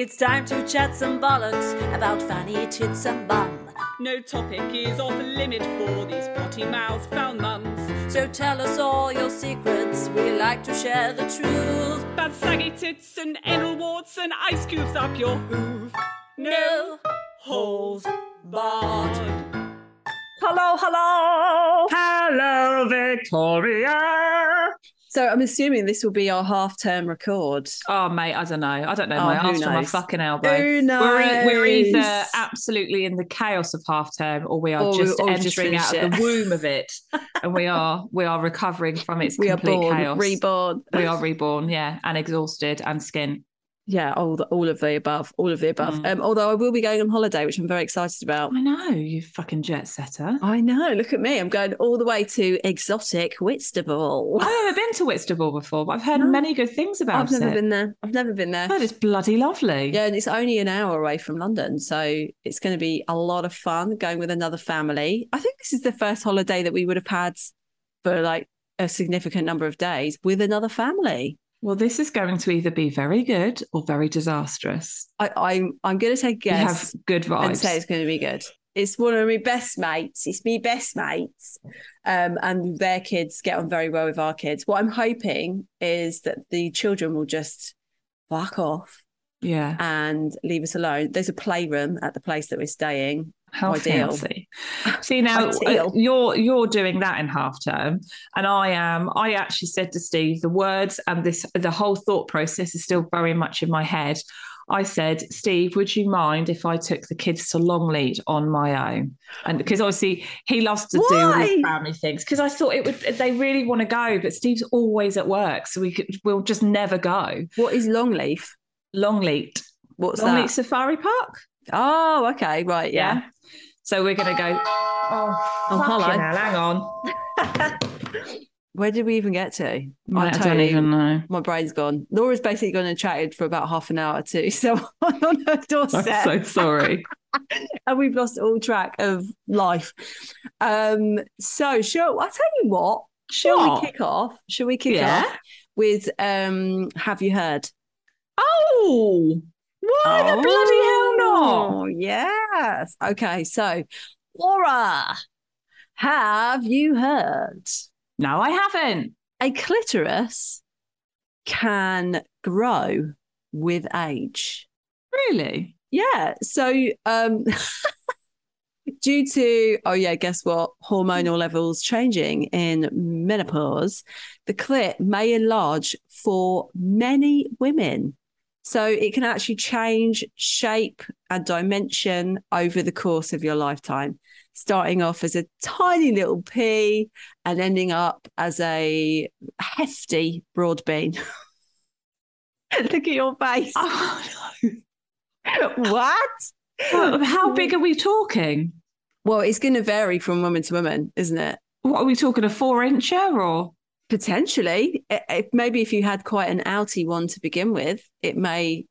It's time to chat some bollocks about fanny tits and bum. No topic is off limit for these potty mouthed foul mums. So tell us all your secrets, we like to share the truth. Bad saggy tits and anal warts and ice cubes up your hoof. No holes barred. Hello, hello. Hello, Victoria. So I'm assuming this will be our half-term record. Oh, mate, I don't know. I don't know Oh, my ass from my fucking elbow. Who We're, e- we're either absolutely in the chaos of half term, or we are Or just we've just entering out finished of the womb of it, and we are we are recovering from its we are complete born, chaos. reborn. we are reborn, yeah, and exhausted and skin. Yeah, all the, all of the above, all of the above. Mm. Um, although I will be going on holiday, which I'm very excited about. I know you fucking jet setter. I know. Look at me. I'm going all the way to exotic Whitstable. I've never been to Whitstable before, but I've heard No. many good things about it. I've never been there. I've never been there. I've heard it's bloody lovely. Yeah, and it's only an hour away from London. So it's going to be a lot of fun going with another family. I think this is the first holiday that we would have had for like a significant number of days with another family. Well, this is going to either be very good or very disastrous. I, I'm I'm going to take a You have good vibes. and say it's going to be good. It's one of my best mates. It's me best mates, um, and their kids get on very well with our kids. What I'm hoping is that the children will just fuck off yeah. and leave us alone. There's a playroom at the place that we're staying. How Ideal. fancy. See now uh, you're you're doing that in half term and I am I actually said to Steve the words and this the whole thought process is still very much in my head. I said, Steve, would you mind if I took the kids to Longleat on my own? And because obviously he loves to do all Why? these family things. Because I thought it would they really want to go, but Steve's always at work. So we could we'll just never go. What is Longleaf? Longleat. What's Longleat that? Safari Park? Oh, okay, right, yeah. So we're gonna go. Oh, Oh, hello. hell, hang on. Where did we even get to? I, I'm don't totally- even know. My brain's gone. Laura's basically gone and chatted for about half an hour too. So I'm on her doorstep. I'm so sorry. and we've lost all track of life. Um, so shall I tell you what? Shall What? we kick off? Shall we kick Yeah. off with um have you heard? Oh, why the bloody hell not? Oh, yes. Okay, so Laura, have you heard? No, I haven't. A clitoris can grow with age. Really? Yeah. So, um, due to, oh, yeah, guess what? Hormonal levels changing in menopause, the clit may enlarge for many women. So, it can actually change shape and dimension over the course of your lifetime, starting off as a tiny little pea and ending up as a hefty broad bean. Look at your face. Oh, what? How big are we talking? Well, it's going to vary from woman to woman, isn't it? What are we talking? A four incher or? Potentially, I- if, maybe if you had quite an outy one to begin with, it may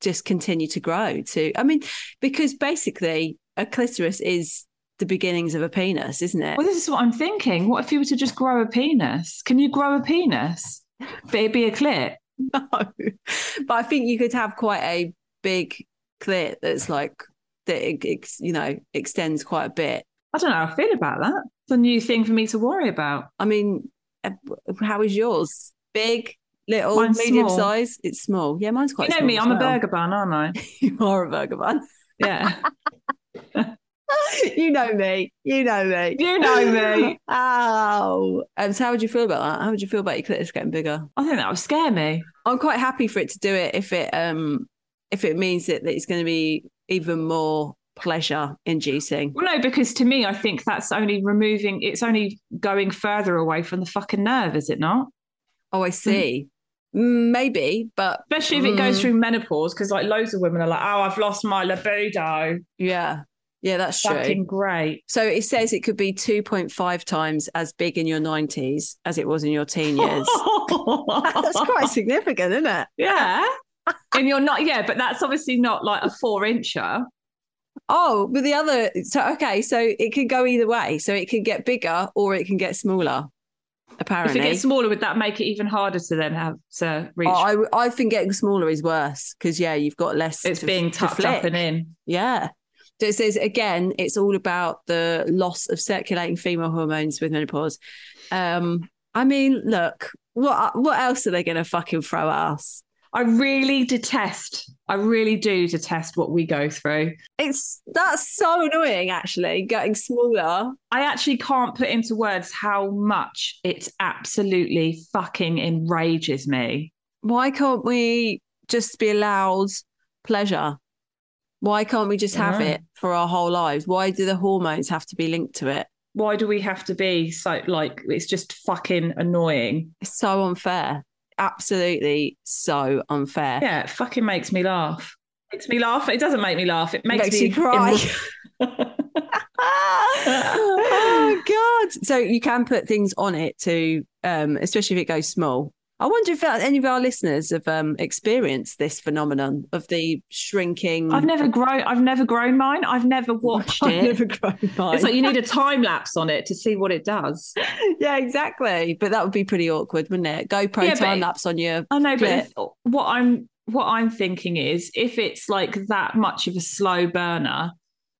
just continue to grow. To, I mean, because basically a clitoris is the beginnings of a penis, isn't it? Well, this is what I'm thinking. What if you were to just grow a penis? Can you grow a penis? But it'd be a clit. No, but I think you could have quite a big clit that's like that. It, ex- you know, extends quite a bit. I don't know how I feel about that. It's a new thing for me to worry about. I mean, how is yours? Big, little, Mine's medium small. size? It's small. Yeah, mine's quite. Small. You know me, I'm a burger bun, aren't I? You are a burger bun. Yeah. you know me. You know me. You know me. Oh. Um, so how would you feel about that? How would you feel about your clitoris getting bigger? I think that would scare me. I'm quite happy for it to do it if it um if it means that, that it's going to be even more pleasure inducing. Well, no, because to me, I think that's only removing, it's only going further away from the fucking nerve, is it not? Oh, I see. Mm, Maybe, but Especially if it goes Mm. through menopause, because like loads of women are like, oh, I've lost my libido. yeah, yeah, that's true. Fucking great. So it says it could be 2.5 times as big in your 90s as it was in your teen years. That's quite significant, isn't it? yeah. And you're not, yeah, but that's obviously not like a four incher. Oh, but the other, so okay, so it could go either way. So it could get bigger or it can get smaller, Apparently, If it gets smaller, would that make it even harder to then have to reach? Oh, I, I think getting smaller is worse because, yeah, you've got less. it's to- being tucked up and in. Yeah. So it says again, it's all about the loss of circulating female hormones with menopause. Um, I mean, look, what what else are they going to fucking throw at us? I really detest, I really do detest what we go through. It's that's so annoying, actually, getting smaller. I actually can't put into words how much it absolutely fucking enrages me. Why can't we just be allowed pleasure? Why can't we just have Yeah. it for our whole lives? Why do the hormones have to be linked to it? Why do we have to be so like it's just fucking annoying? It's so unfair. Absolutely so unfair. Yeah, it fucking makes me laugh. Makes me laugh. It doesn't make me laugh. It makes, Makes me you cry. oh god! So you can put things on it to, um, especially if it goes small. I wonder if any of our listeners have um, experienced this phenomenon of the shrinking. I've never grown. I've never grown mine. I've never watched I've it. never grown mine. It's like you need a time lapse on it to see what it does. yeah, exactly. But that would be pretty awkward, wouldn't it? GoPro Yeah, time lapse on your. I know, but what I'm what I'm thinking is if it's like that much of a slow burner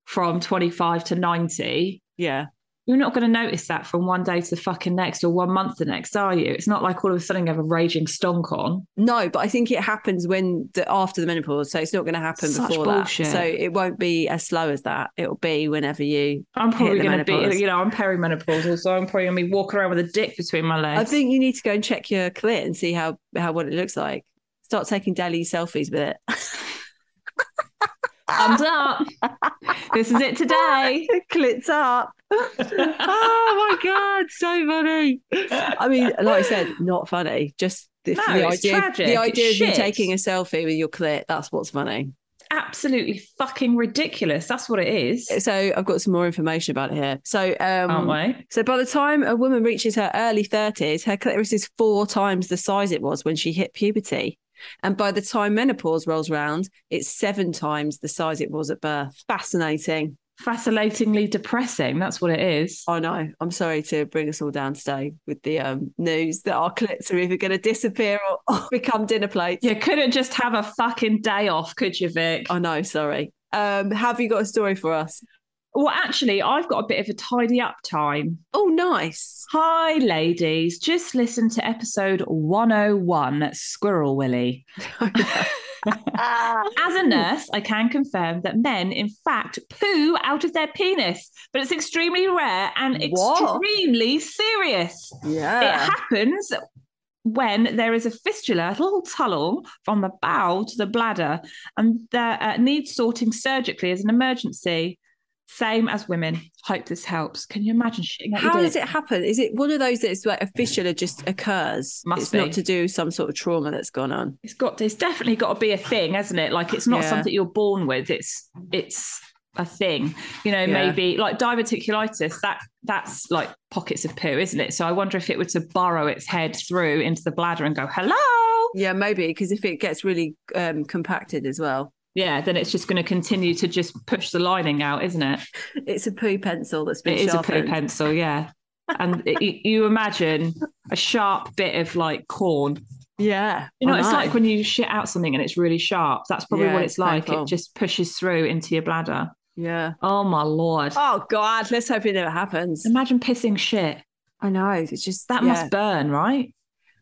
from 25 to 90, Yeah. You're not going to notice that from one day to the fucking next or one month to the next, are you? It's not like all of a sudden you have a raging stonk on. No, but I think it happens when the after the menopause, so it's not going to happen Such before bullshit. that. So it won't be as slow as that. It'll be whenever you. I'm probably going to be, you know, I'm perimenopausal, so I'm probably going to be walking around with a dick between my legs. I think you need to go and check your clit and see how how what it looks like. Start taking daily selfies with it. Thumbs up. this is it today. Clits up. Oh my god, so funny. I mean, like I said, not funny. Just the, No, the idea, tragic. the idea It's of you taking a selfie with your clit. That's what's funny. Absolutely fucking ridiculous. That's what it is. So I've got some more information about it here. So um, Aren't we? So by the time a woman reaches her early 30s, her clitoris is four times the size it was when she hit puberty. And by the time menopause rolls around, it's seven times the size it was at birth. Fascinating. Fascinatingly depressing. That's what it is. I know. I'm sorry to bring us all down today with the um, news that our clits are either going to disappear or, or become dinner plates. You couldn't just have a fucking day off, could you, Vic? I know. Sorry. Um, have you got a story for us? Well, actually, I've got a bit of a tidy up time. Oh, nice. Hi, ladies. Just listen to episode 101 Squirrel Willy. As a nurse, I can confirm that men, in fact, poo out of their penis, but it's extremely rare and What? extremely serious. It happens when there is a fistula, a little tunnel from the bowel to the bladder, and that uh, needs sorting surgically as an emergency. Same as women. Hope this helps. Can you imagine shitting out your How does it happen? Is it one of those that's like a fistula just occurs? Must it's be. not to do some sort of trauma that's gone on. It's got. It's definitely got to be a thing, hasn't it? Like it's not Yeah. something you're born with. It's it's a thing. You know, Yeah. maybe like diverticulitis. That that's like pockets of poo, isn't it? So I wonder if it were to burrow its head through into the bladder and go hello. Yeah, maybe because if it gets really um, compacted as well, Yeah, then it's just going to continue to just push the lining out, isn't it? it's a poo pencil that's been It is a poo pencil, yeah. And it, you, imagine a sharp bit of like corn. Yeah, You know, it's like when you shit out something and it's really sharp. That's probably Yeah, what it's it's like. painful. It just pushes through into your bladder. yeah. Oh my lord! Oh God, let's hope it never happens. Imagine pissing shit. I know it's just That yeah. must burn, right?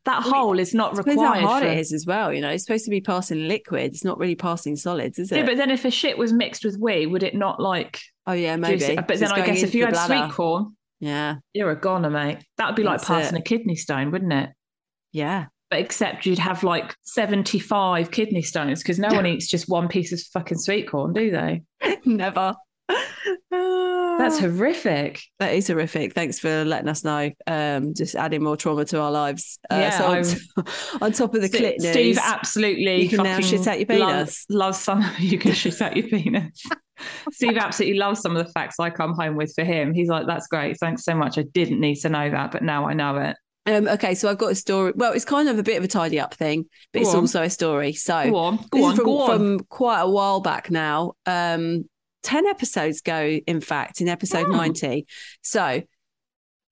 That hole is not required. how hard for- it is as well. You know, it's supposed to be passing liquid. It's not really passing solids, is it? Yeah, but then if a shit was mixed with wee, would it not like? oh yeah, maybe. But 'cause then I guess if you had bladder. sweet corn, yeah, you're a goner, mate. That would be like That's passing it. a kidney stone, wouldn't it? yeah, But except you'd have like 75 kidney stones because no one eats just one piece of fucking sweet corn, do they? never. That's horrific. That is horrific. Thanks for letting us know. Um, just adding more trauma to our lives. Uh, Yeah, so on, I'm- on top of the clit news, Steve absolutely you can now shit out your love- penis. Loves some. You can shit out your penis. Steve absolutely loves some of the facts I come home with for him. He's like, "That's great, thanks so much. I didn't need to know that, but now I know it." Um, okay, so I've got a story. Well, it's kind of a bit of a tidy up thing, but Go it's on. also a story. So Go on, go on, from, go on. from quite a while back now. Um, 10 episodes go, in fact, in episode Oh. 90. So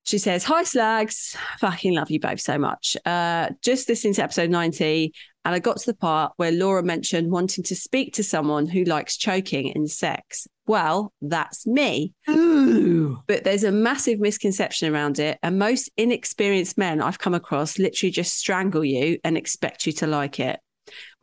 she says, Hi, Slags. Fucking love you both so much. Uh, just listening to episode 90, and I got to the part where Laura mentioned wanting to speak to someone who likes choking in sex. Well, that's me. Ooh. But there's a massive misconception around it. And most inexperienced men I've come across literally just strangle you and expect you to like it,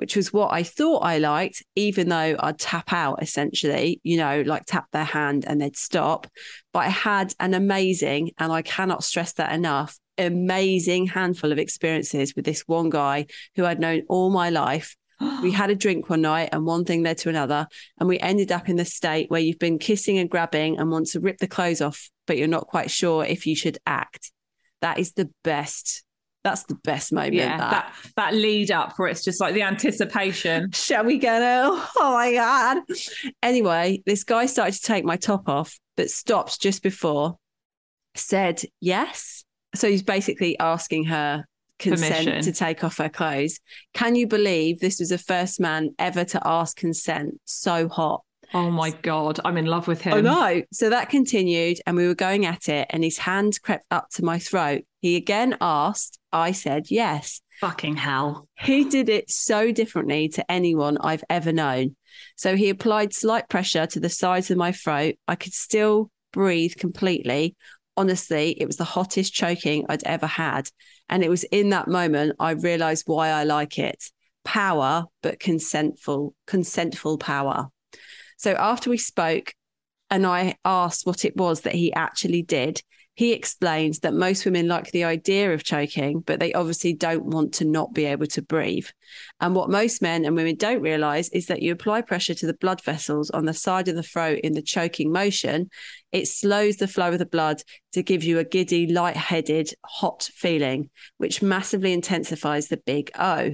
which was what I thought I liked, even though I'd tap out essentially, you know, like tap their hand and they'd stop. But I had an amazing, and I cannot stress that enough, amazing handful of experiences with this one guy who I'd known all my life we had a drink one night and one thing led to another and we ended up in the state where you've been kissing and grabbing and want to rip the clothes off but you're not quite sure if you should act that is the best that's the best moment yeah, that. that that lead up where it's just like the anticipation. shall we go now oh my god anyway this guy started to take my top off but stopped just before said yes so he's basically asking her consent Permission. to take off her clothes can you believe this was the first man ever to ask consent so hot Oh my god, I'm in love with him. Oh no. So that continued and we were going at it and his hand crept up to my throat. He again asked. I said yes. Fucking hell. He did it so differently to anyone I've ever known. So he applied slight pressure to the sides of my throat. I could still breathe completely. Honestly, it was the hottest choking I'd ever had. And it was in that moment I realized why I like it. Power, but consentful, consentful power. So after we spoke and I asked what it was that he actually did, he explained that most women like the idea of choking, but they obviously don't want to not be able to breathe. And what most men and women don't realize is that you apply pressure to the blood vessels on the side of the throat in the choking motion. It slows the flow of the blood to give you a giddy, lightheaded, hot feeling, which massively intensifies the big O.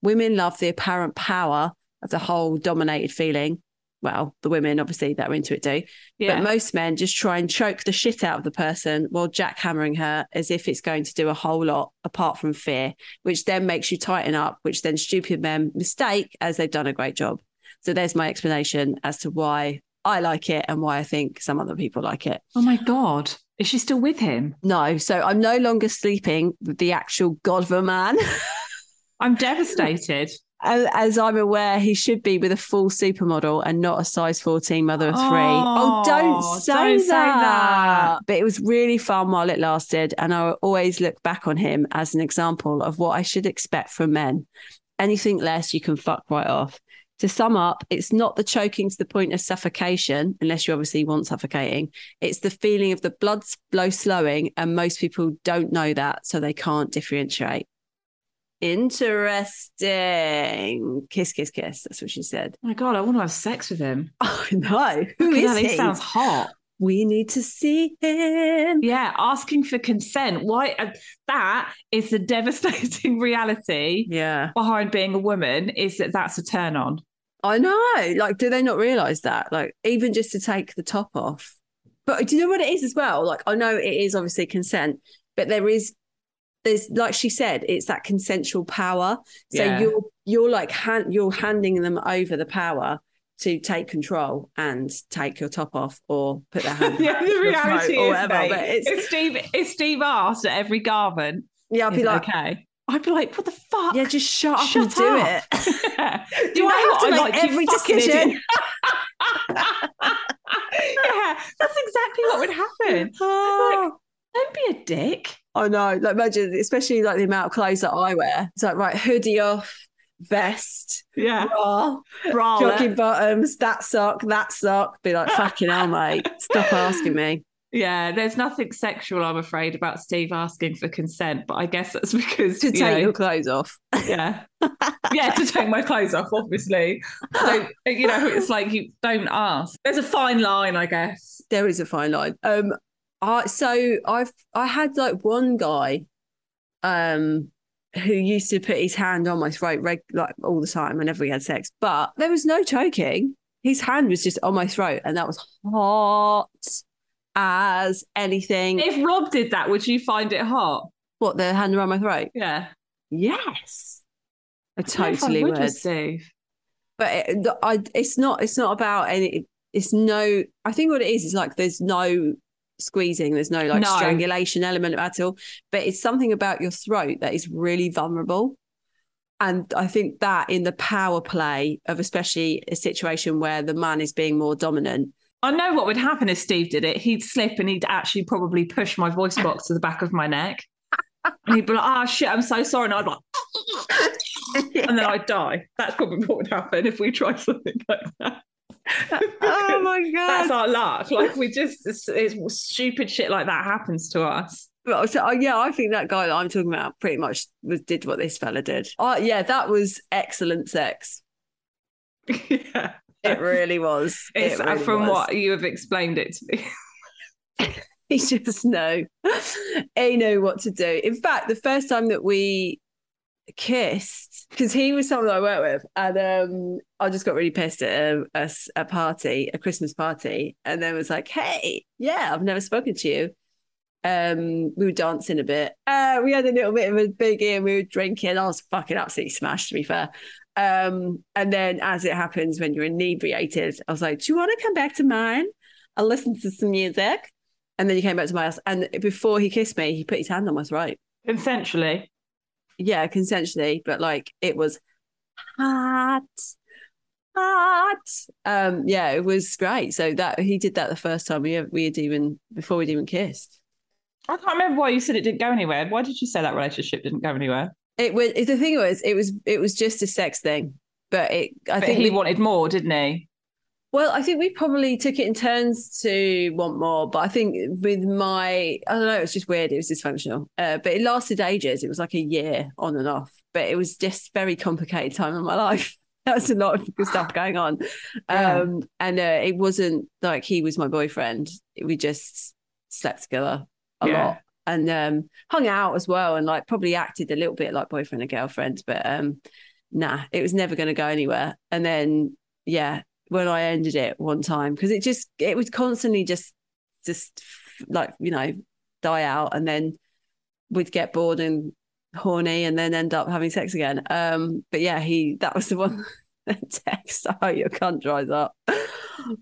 Women love the apparent power of the whole dominated feeling. Well, the women obviously that are into it do. Yeah. But most men just try and choke the shit out of the person while jackhammering her as if it's going to do a whole lot apart from fear, which then makes you tighten up, which then stupid men mistake as they've done a great job. So there's my explanation as to why I like it and why I think some other people like it. oh my god. Is she still with him? No, so I'm no longer sleeping with the actual god of a man. I'm devastated. As, I'm aware, he should be with a full supermodel and not a size 14 mother of three. Oh, don't Oh, say, don't say that. that. But it was really fun while it lasted. And I always look back on him as an example of what I should expect from men. Anything less, you can fuck right off. To sum up, it's not the choking to the point of suffocation, unless you obviously want suffocating. It's the feeling of the blood flow slowing, and most people don't know that, so they can't differentiate. Interesting. Kiss, kiss, kiss. That's what she said. Oh my god, I want to have sex with him. Oh no, who Look that, he? He sounds hot. we need to see him. Yeah, asking for consent. Why? Uh, that is the devastating reality Yeah, behind being a woman. Is that that's a turn on? I know. Like, do they not realize that? Like, even just to take the top off. But do you know what it is as well? Like, I know it is obviously consent, but there is, there's like she said, it's that consensual power. So Yeah. you're you're like hand you're handing them over the power to take control and take your top off or put their hand. yeah, the reality throat or is, whatever. mate, But it's if Steve if Steve asked at every garment, yeah, I'll is be like, okay. I'd be like, what the fuck? yeah, just shut up Shut and do up. it. Do Do I have to make like, every decision? yeah, that's exactly what would happen. Oh. Don't be a dick. I know. Like imagine, especially like the amount of clothes that I wear. It's like right, hoodie off, vest, Yeah, bra, bralette. jogging bottoms, that sock, that sock. Be like, fucking hell, mate. Stop asking me. Yeah, there's nothing sexual, I'm afraid, about Steve asking for consent, but I guess that's because to you take know, your clothes off. yeah, yeah, to take my clothes off, obviously. So, you know, it's like you don't ask. There's a fine line, I guess. There is a fine line. Um, I so I've I had like one guy, um, who used to put his hand on my throat reg- like all the time whenever we had sex, but there was no choking. His hand was just on my throat, and that was hot as anything. If Rob did that, would you find it hot? what the hand around my throat? Yeah, Yes, I I if I totally would would. Steve. but it, I, it's not it's not about any it's no i think what it is is like there's no squeezing there's no like No. strangulation element at all but it's something about your throat that is really vulnerable and i think that in the power play of especially a situation where the man is being more dominant I know what would happen if Steve did it. He'd slip and he'd actually probably push my voice box to the back of my neck. And he'd be like, oh shit, I'm so sorry. And I'd be like, and then I'd die. That's probably what would happen if we tried something like that. Oh my god, That's our luck. Like we just, it's, it's stupid shit like that happens to us. But so, uh, yeah i think that guy that i'm talking about pretty much was did what this fella did oh yeah that was excellent sex yeah. it really was It's It really from was. what you have explained it to me. he just know he knew what to do in fact the first time that we kissed. Because he was someone that i worked with and um i just got really pissed at a a party a christmas party and then was like hey yeah i've never spoken to you. Um we were dancing a bit. Uh we had a little bit of a biggie and we were drinking. I was fucking absolutely smashed to be fair. Um and then as it happens when you're inebriated i was like do you want to come back to mine? I'll listen to some music. And then he came back to my house and before he kissed me he put his hand on my throat. Consensually. Yeah, consensually, but like it was hot, hot. Um, yeah, it was great. So that he did that the first time we we had even before we'd even kissed. I can't remember why you said it didn't go anywhere. Why did you say that relationship didn't go anywhere? It was the thing was it was it was just a sex thing, but it I But think he we, wanted more, didn't he? Well I think we probably took it in turns to want more, but I think with my I don't know it was just weird. It was dysfunctional, uh, but it lasted ages. It was like a year on and off, but it was just very complicated time in my life. That was a lot of good stuff going on. Yeah. Um, and uh, it wasn't like he was my boyfriend. We just slept together a Yeah. lot and um, hung out as well, and like probably acted a little bit like boyfriend and girlfriend. But um, nah, it was never going to go anywhere. And then yeah, when I ended it one time because it just it would constantly just just like you know die out, and then we'd get bored and horny and then end up having sex again. Um, but yeah, he that was the one text, oh your cunt dries up.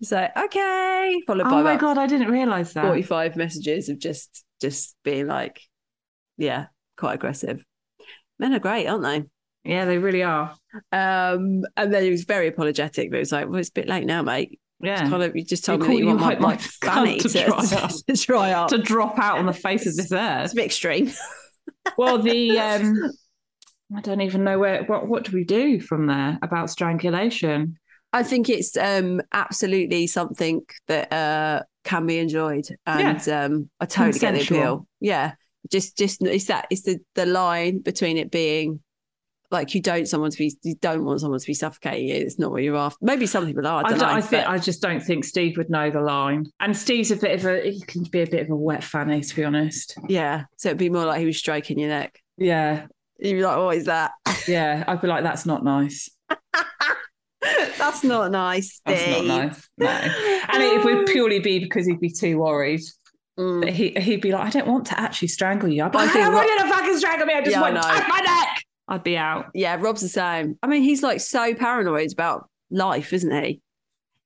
So okay, followed by Oh my god, I didn't realise that. 45 messages of just just being like, yeah, quite aggressive. Men are great, aren't they? Yeah, they really are. Um, and then he was very apologetic, but it was like, well, it's a bit late now, mate. Yeah. Kind of, you just told You me that you want my, my fanny to, to up. to to drop out on the face of this earth. It's a bit extreme. Well, the um I don't even know where what what do we do from there about strangulation? I think it's um absolutely something that uh can be enjoyed, and um I totally get the appeal. Yeah, just just it's that it's the the line between it being like you don't someone to be you don't want someone to be suffocating you. It's not what you're after. Maybe some people are. I I, don't don't, know. I think but- I just don't think Steve would know the line. And Steve's a bit of a he can be a bit of a wet fanny, to be honest. yeah, so it'd be more like he was stroking your neck. Yeah. You'd be like, "What is that? Yeah. I'd be like, that's not nice. That's not nice, That's not nice. No. And it would purely be because he'd be too worried. Mm. He he'd be like, I don't want to actually strangle you. I'd be I like, I don't want you to fucking strangle me. I just Yeah, want to touch my neck. I'd be out. Yeah, Rob's the same. I mean, he's like so paranoid about life, isn't he?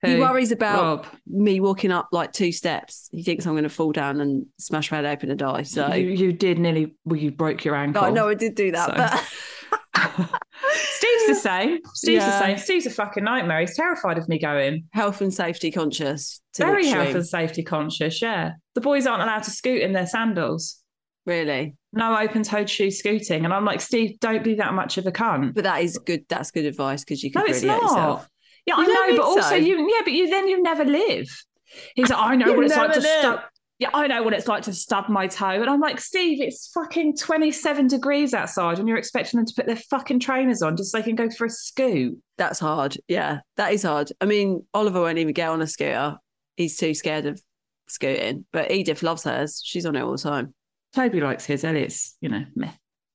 He worries about Rob. me walking up like two steps. He thinks I'm going to fall down and smash my head open and die. So you, you did nearly well, you broke your ankle. Oh, I know I did do that, So- but Steve's the same. Steve's Yeah. the same. Steve's a fucking nightmare. He's terrified of me going. health and safety conscious. To Very health and safety conscious, yeah. The boys aren't allowed to scoot in their sandals. Really, No open toed shoe scooting. And I'm like, Steve, don't be that much of a cunt. but that is good. That's good advice because you can no, it's really hurt yourself. not. Yeah, You I know, but also so? you yeah, but you then you never live. He's like, I know You what it's like to stuff. yeah, I know what it's like to stub my toe. And I'm like, Steve, it's fucking 27 degrees outside and you're expecting them to put their fucking trainers on just so they can go for a scoot. That's hard. Yeah, that is hard. I mean, Oliver won't even get on a scooter. He's too scared of scooting. But Edith loves hers. She's on it all the time. Toby likes his. Elliot's, you know, meh.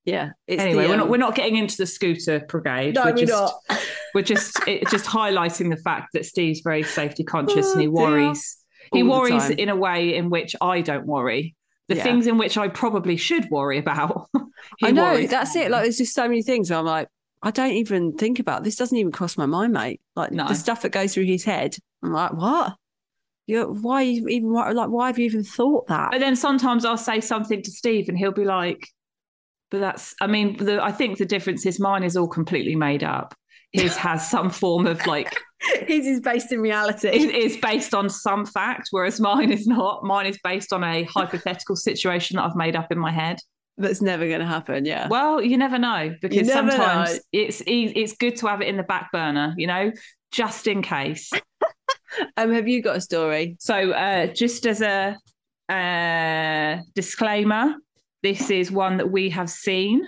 Yeah. It's Anyway, the, we're not um, we're not getting into the scooter brigade. No, we're we're just not. we're just it's just highlighting the fact that Steve's very safety conscious and he Oh, worries. He worries in a way in which I don't worry. The Yeah. things in which I probably should worry about. he I know. worries. That's it. Like, there's just so many things I'm like, I don't even think about this. Doesn't even cross my mind, mate. Like No. the stuff that goes through his head. I'm like, what? You why you even like? Why have you even thought that? But then sometimes I'll say something to Steve and he'll be like, but that's, I mean, the, I think the difference is mine is all completely made up. His has some form of like, His is based in reality. it is based on some fact, whereas mine is not. Mine is based on a hypothetical situation that I've made up in my head. That's never going to happen. Yeah. Well, you never know because never sometimes know. it's it's good to have it in the back burner, you know, just in case. Um, have you got a story? So, uh, just as a uh, disclaimer, this is one that we have seen.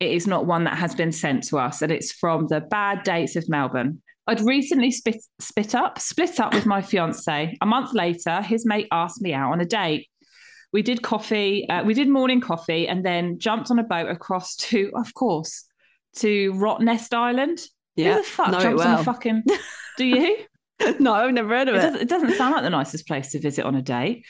It is not one that has been sent to us, and it's from the bad dates of Melbourne. I'd recently spit, spit up, split up with my fiance. A month later, his mate asked me out on a date. We did coffee, uh, we did morning coffee, and then jumped on a boat across to, of course, to Rottnest Island. Yeah. Who the fuck jumps on a fucking? Do you? no, I've never heard of It it. doesn't, it doesn't sound like the nicest place to visit on a date.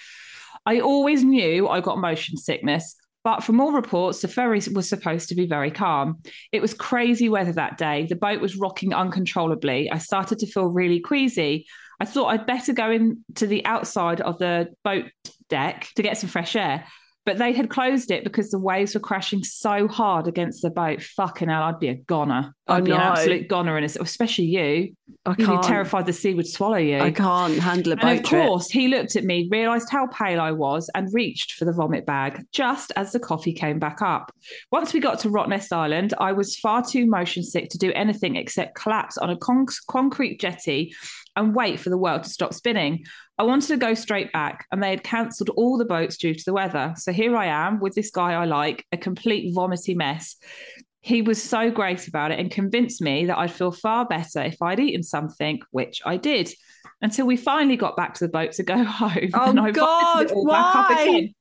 I always knew I got motion sickness, but from all reports, the ferry was supposed to be very calm. It was crazy weather that day. The boat was rocking uncontrollably. I started to feel really queasy. I thought I'd better go in to the outside of the boat deck to get some fresh air. But they had closed it because the waves were crashing so hard against the boat. Fucking hell, I'd be a goner. I'd be an absolute goner in it, especially you. I You'd be can't. terrified the sea would swallow you. I can't handle a boat And of trip. course, he looked at me, realised how pale I was, and reached for the vomit bag just as the coffee came back up. Once we got to Rottnest Island, I was far too motion sick to do anything except collapse on a con- concrete jetty and wait for the world to stop spinning. I wanted to go straight back, and they had cancelled all the boats due to the weather. So here I am with this guy I like, a complete vomity mess. He was so great about it and convinced me that I'd feel far better if I'd eaten something, which I did until we finally got back to the boat to go home. Oh, and I God, it back up why?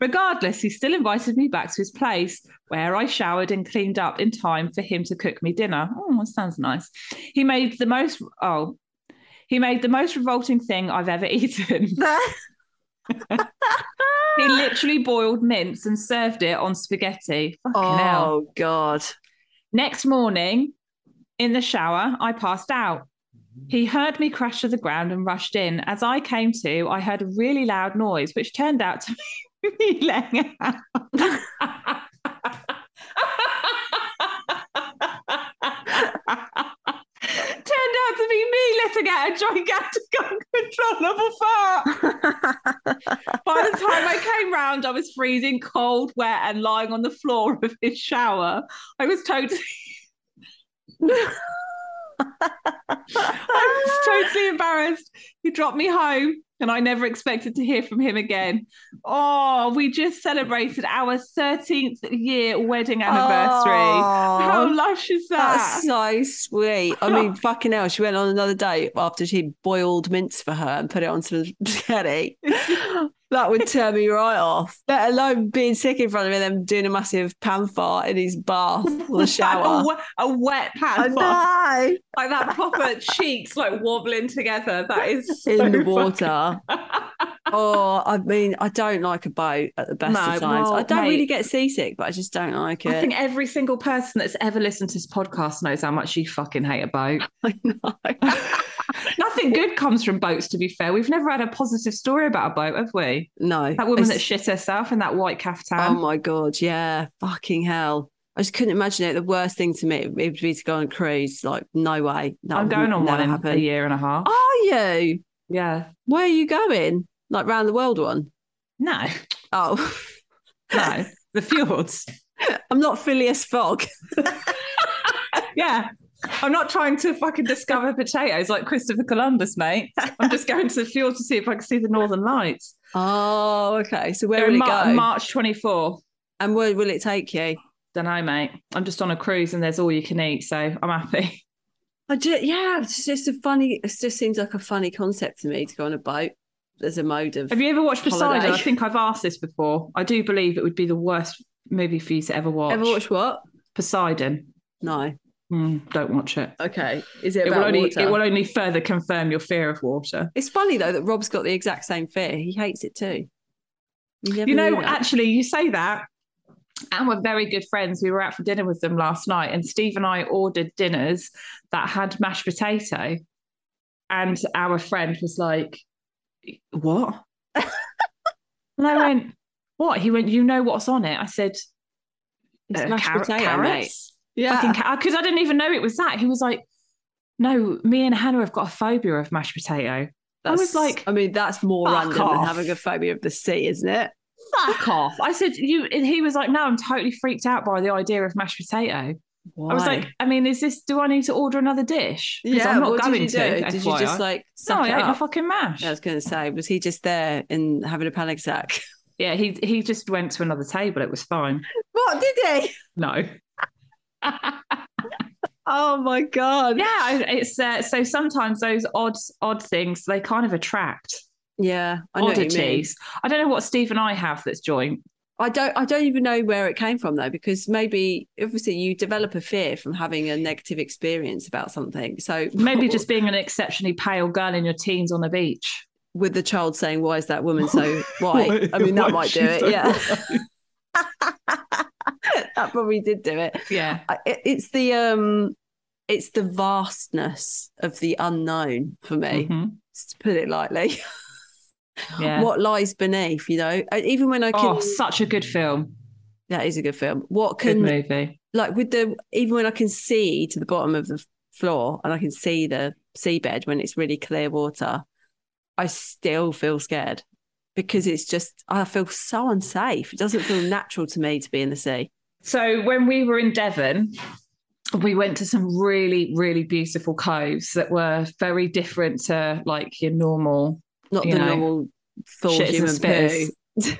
Regardless, he still invited me back to his place where I showered and cleaned up in time for him to cook me dinner. Oh, that sounds nice. He made the most oh, he made the most revolting thing I've ever eaten. he literally boiled mince and served it on spaghetti. Fucking hell. oh God. Next morning, in the shower, I passed out. He heard me crash to the ground and rushed in. As I came to, I heard a really loud noise, which turned out to be me letting out. Turned out to letting out a gigantic uncontrollable fart. By the time I came round, I was freezing cold, wet, and lying on the floor of his shower. I was totally. I was totally embarrassed. He dropped me home, and I never expected to hear from him again. Oh, we just celebrated our 13th year wedding anniversary. How Oh, lush is that? That's so sweet. I mean, fucking hell. She went on another date after she boiled mince for her and put it onto the spaghetti. that would turn me right off. Let alone being sick in front of him and then doing a massive pan fart in his bath or the a, shower. wet, a wet I pan fart. know. like that proper cheeks like wobbling together. That is so In the water. Oh, I mean, I don't like a boat at the best No, of times. well, I don't mate- really get seasick, but I just don't like it. I think every single person that's ever listened to this podcast knows how much you fucking hate a boat. I know. Nothing good comes from boats, to be fair. We've never had a positive story about a boat, have we? No. That woman that shit herself in that white caftan. Oh my god, yeah, fucking hell! I just couldn't imagine it. The worst thing to me it would be to go on a cruise. Like, no way. That I'm going on one in happen. a year and a half. Are you? Yeah. Where are you going? Like round the world one? No, Oh, no. the fjords. I'm not Phileas Fogg. Yeah. I'm not trying to fucking discover potatoes like Christopher Columbus, mate. I'm just going to the field to see if I can see the Northern Lights. Oh, okay. So where will it Mar- go? March 24. and where will it take you? Don't know, mate. I'm just on a cruise and there's all you can eat, so I'm happy. I ju- yeah, it's just a funny. It just seems like a funny concept to me to go on a boat as a mode of. Have you ever watched Poseidon? Holiday. I think I've asked this before. I do believe it would be the worst movie for you to ever watch. ever watch what? Poseidon? No. Mm, don't watch it. Okay. Is it It about will only water? it will only further confirm your fear of water. It's funny though that Rob's got the exact same fear. He hates it too. You, You know, actually, you say that, and we're very good friends. We were out for dinner with them last night, and Steve and I ordered dinners that had mashed potato, and our friend was like, "What?" and I went, "What?" He went, "You know what's on it?" I said, it's "Uh, mashed carrot- potato, mate. Carrots." Yeah. because I didn't even know it was that. He was like, "No, me and Hannah have got a phobia of mashed potato." I was like, I mean, that's more random off. than having a phobia of the sea, isn't it? "Fuck off!" I said, "You." And he was like, "No, I'm totally freaked out by the idea of mashed potato." Why? I was like, "I mean, is this? Do I need to order another dish? 'Cause I'm not going did you to." do? Did you just like No, I ate my fucking mash. I was going to say, was he just there and having a panic attack? Yeah, he he just went to another table. It was fine. What did he? No. Oh my god! Yeah, it's uh, so sometimes those odd odd things they kind of attract yeah, I know what you mean. oddities. I don't know what Steve and I have that's joint. I don't. I don't even know where it came from though, because maybe obviously you develop a fear from having a negative experience about something. So Maybe just being an exceptionally pale girl in your teens on the beach. with the child saying, "Why is that woman so white?" I mean, that might do it. so Yeah, that probably did do it. Yeah. It- It's the um, it's the vastness of the unknown for me, Mhm. to put it lightly. Yeah. What lies beneath, you know? Uh, Even when I can, Oh, such a good film. that is a good film. What Good can movie. like with the even when I can see to the bottom of the floor and I can see the seabed when it's really clear water, I still feel scared because it's just I feel so unsafe. It doesn't feel natural to me to be in the sea. So when we were in Devon, we went to some really, really beautiful coves that were very different to like your normal. Not You the know, normal full and human poo.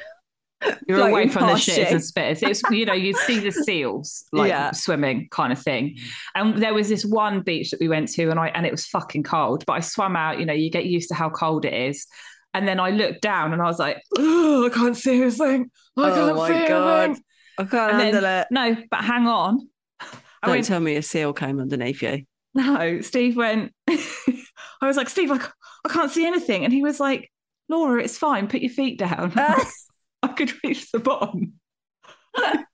You're away from the you. and spitters. It was, you know, you'd see the seals like Yeah. swimming kind of thing. And there was this one beach that we went to, and I and it was fucking cold. But I swam out. You know, you get used to how cold it is. And then I looked down, and I was like, "Oh, I can't see a thing. I Oh can't my see God. thing." I can't And then- handle it. No, but hang on. I Don't went, tell me a seal came underneath you. no, Steve went, I was like, Steve, I can't see anything. And he was like, Laura, it's fine. Put your feet down. I could reach the bottom.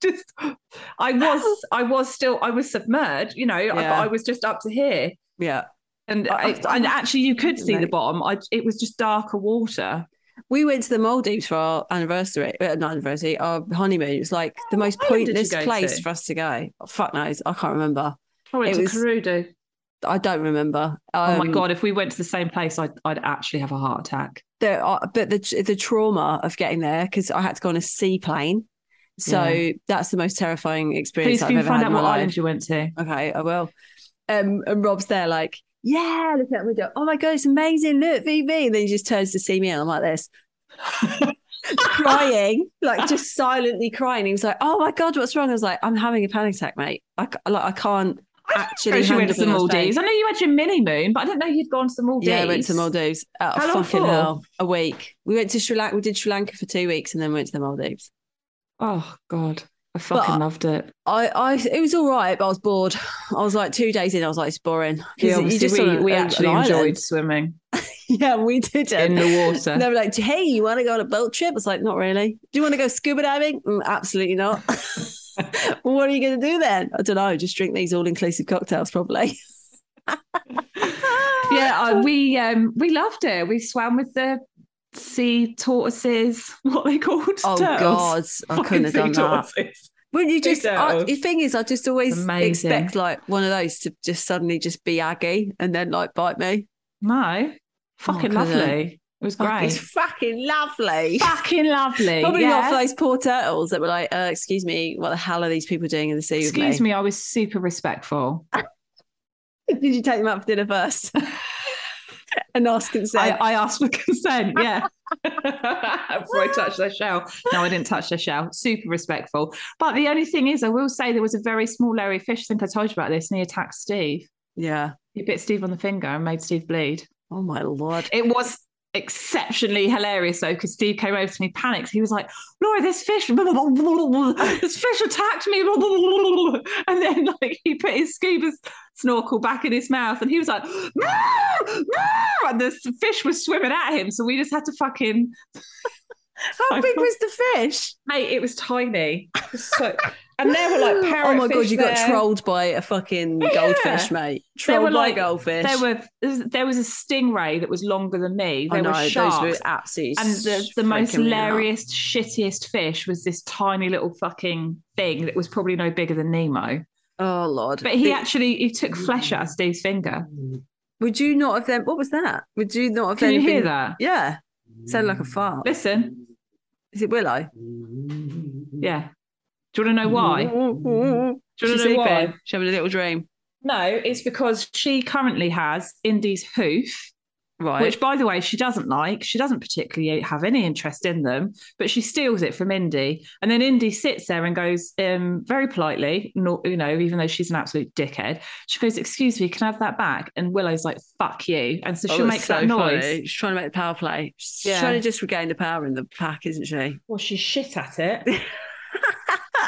just, I was, I was still, I was submerged, you know, I, Yeah. I was just up to here. yeah. And, I- I, I- and actually, you could see the bottom. I, it was just darker water. We went to the Maldives for our anniversary, uh, not anniversary, our honeymoon. It was like the most What island did you pointless place to? for us to go. Oh, fuck knows. I can't remember. I went It to was- Kuredu. I don't remember. oh my Um, God. If we went to the same place, I'd, I'd actually have a heart attack. There are, but the the trauma of getting there because I had to go on a seaplane. So Yeah. that's the most terrifying experience Please I've ever find had out in my what life. island you went to? Okay, I will. Um, and Rob's there, like, yeah, look at me go. Oh my god, it's amazing! Look, VV. And then he just turns to see me, and I'm like this, crying, like just silently crying. He was like, "Oh my god, what's wrong?" I was like, "I'm having a panic attack, mate. I like, I can't actually." Actually, went to the Maldives. I know you had your mini moon, but I didn't know you'd gone to the Maldives. Yeah, I went to Maldives. Out of How long fucking for? hell, a week. We went to Sri Lanka. We did Sri Lanka for two weeks, and then went to the Maldives. Oh God, I fucking But- loved it. I, I, it was all right, but I was bored. I was like two days in. I was like, it's boring. Yeah, you just we, a- we actually enjoyed swimming Yeah, we did in the water. And they were like, "Hey, you want to go on a boat trip?" I was like, "Not really." Do you want to go scuba diving? Mm, absolutely not. what are you going to do then? I don't know. Just drink these all-inclusive cocktails, probably. yeah, we um we loved it. We swam with the sea tortoises. What are they called? Oh Turtles. God, I couldn't have done sea that. tortoises. Well, you just I, the thing is, I just always Amazing. expect like one of those to just suddenly just be aggy and then like bite me. No, fucking couldn't. lovely. It was Fuck, It's great. fucking lovely. Fucking lovely. Probably yeah. not for those poor turtles that were like, uh, "Excuse me, what the hell are these people doing in the sea Excuse me, I was super respectful. Did you take them out for dinner first? And ask I, consent. I asked for consent, yeah. Before I touched their shell. No, I didn't touch their shell. Super respectful. But the only thing is, I will say there was a very small Larry fish. I think I told you about this, and he attacked Steve. yeah. He bit Steve on the finger and made Steve bleed. Oh my lord. It was exceptionally hilarious though, because Steve came over to me, panicked. He was like, Laura, this fish, this fish attacked me. And then like he put his scuba snorkel back in his mouth and he was like, and the fish was swimming at him. So we just had to fucking How big was the fish? mate, it was tiny. It was so and there were like Oh my god, you got trolled by a fucking goldfish, mate. There Trolled were by like goldfish. There were there was a stingray that was longer than me. There I know, were those sharks. were absolutely and the, the most freaking me out. hilarious, shittiest fish was this tiny little fucking thing that was probably no bigger than Nemo. Oh lord. But he The- actually he took flesh out of Steve's finger. would you not have then what was that? Would you not have Can then you hear been- that? Yeah. Sounded like a fart. Listen, Is it Willow? yeah. Do you want to know why? Do you want to know sleeping. why? She's having a little dream. No, it's because she currently has Indy's hoof, Right. which, by the way, she doesn't like. She doesn't particularly have any interest in them, but she steals it from Indy. And then Indy sits there and goes, um, very politely, not, you know, even though she's an absolute dickhead, she goes, Excuse me, can I have that back? And Willow's like, Fuck you. And so Oh, she'll make so that noise. funny. She's trying to make the power play. She's Yeah. trying to just regain the power in the pack, isn't she? Well, she's shit at it.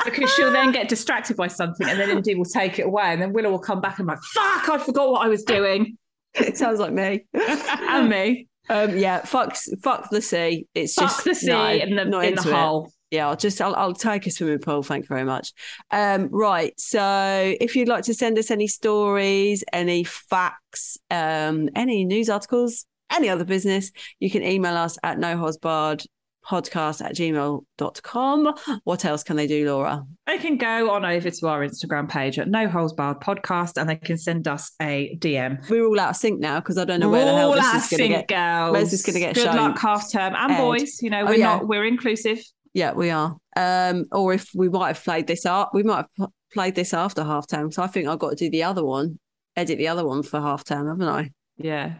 because she'll then get distracted by something and then Indy will take it away. And then Willow will come back and be like, Fuck, I forgot what I was doing. it sounds like me. and me. Um, yeah, fuck, fuck the sea. It's Fuck just the sea no, in the, not in the into it. hole. Yeah, I'll just I'll, I'll take a swimming pool. Thank you very much. Um, right. So if you'd like to send us any stories, any facts, um, any news articles, any other business, you can email us at nohosbard podcast at gmail.com. What else can they do, Laura? They can go on over to our Instagram page at No Holes Barred Podcast and they can send us a DM. We're all out of sync now because I don't know where the hell this is going to sync get. girls. where's this gonna get Good shown? luck half term and Ed. boys. You know, Oh, we're yeah. not we're inclusive. Yeah, we are. Um, or if we might have played this up, we might have played this after half time. So I think I've got to do the other one, edit the other one for half time, haven't I? Yeah.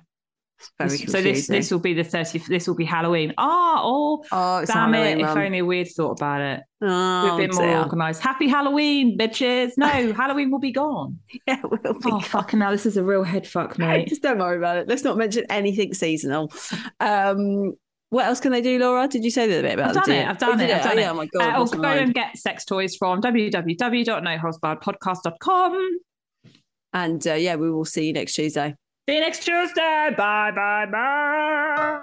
Very so this this will be the 30th this will be Halloween. Ah, oh, oh, it's damn Halloween, it. If only we'd thought about it. Oh, We've been more organised. Happy Halloween, bitches. No, Halloween will be gone. Yeah, we'll be Oh, fucking hell. This is a real head fuck, mate. Just don't worry about it. Let's not mention anything seasonal. Um, what else can they do, Laura? Did you say that bit about I've done it. I've done Oh, it. I've done oh, it. Oh my god. Uh, or go and get sex toys from www.noholesbarredpodcast.com. And uh, yeah, we will see you next Tuesday. See you next Tuesday. Bye, bye, bye.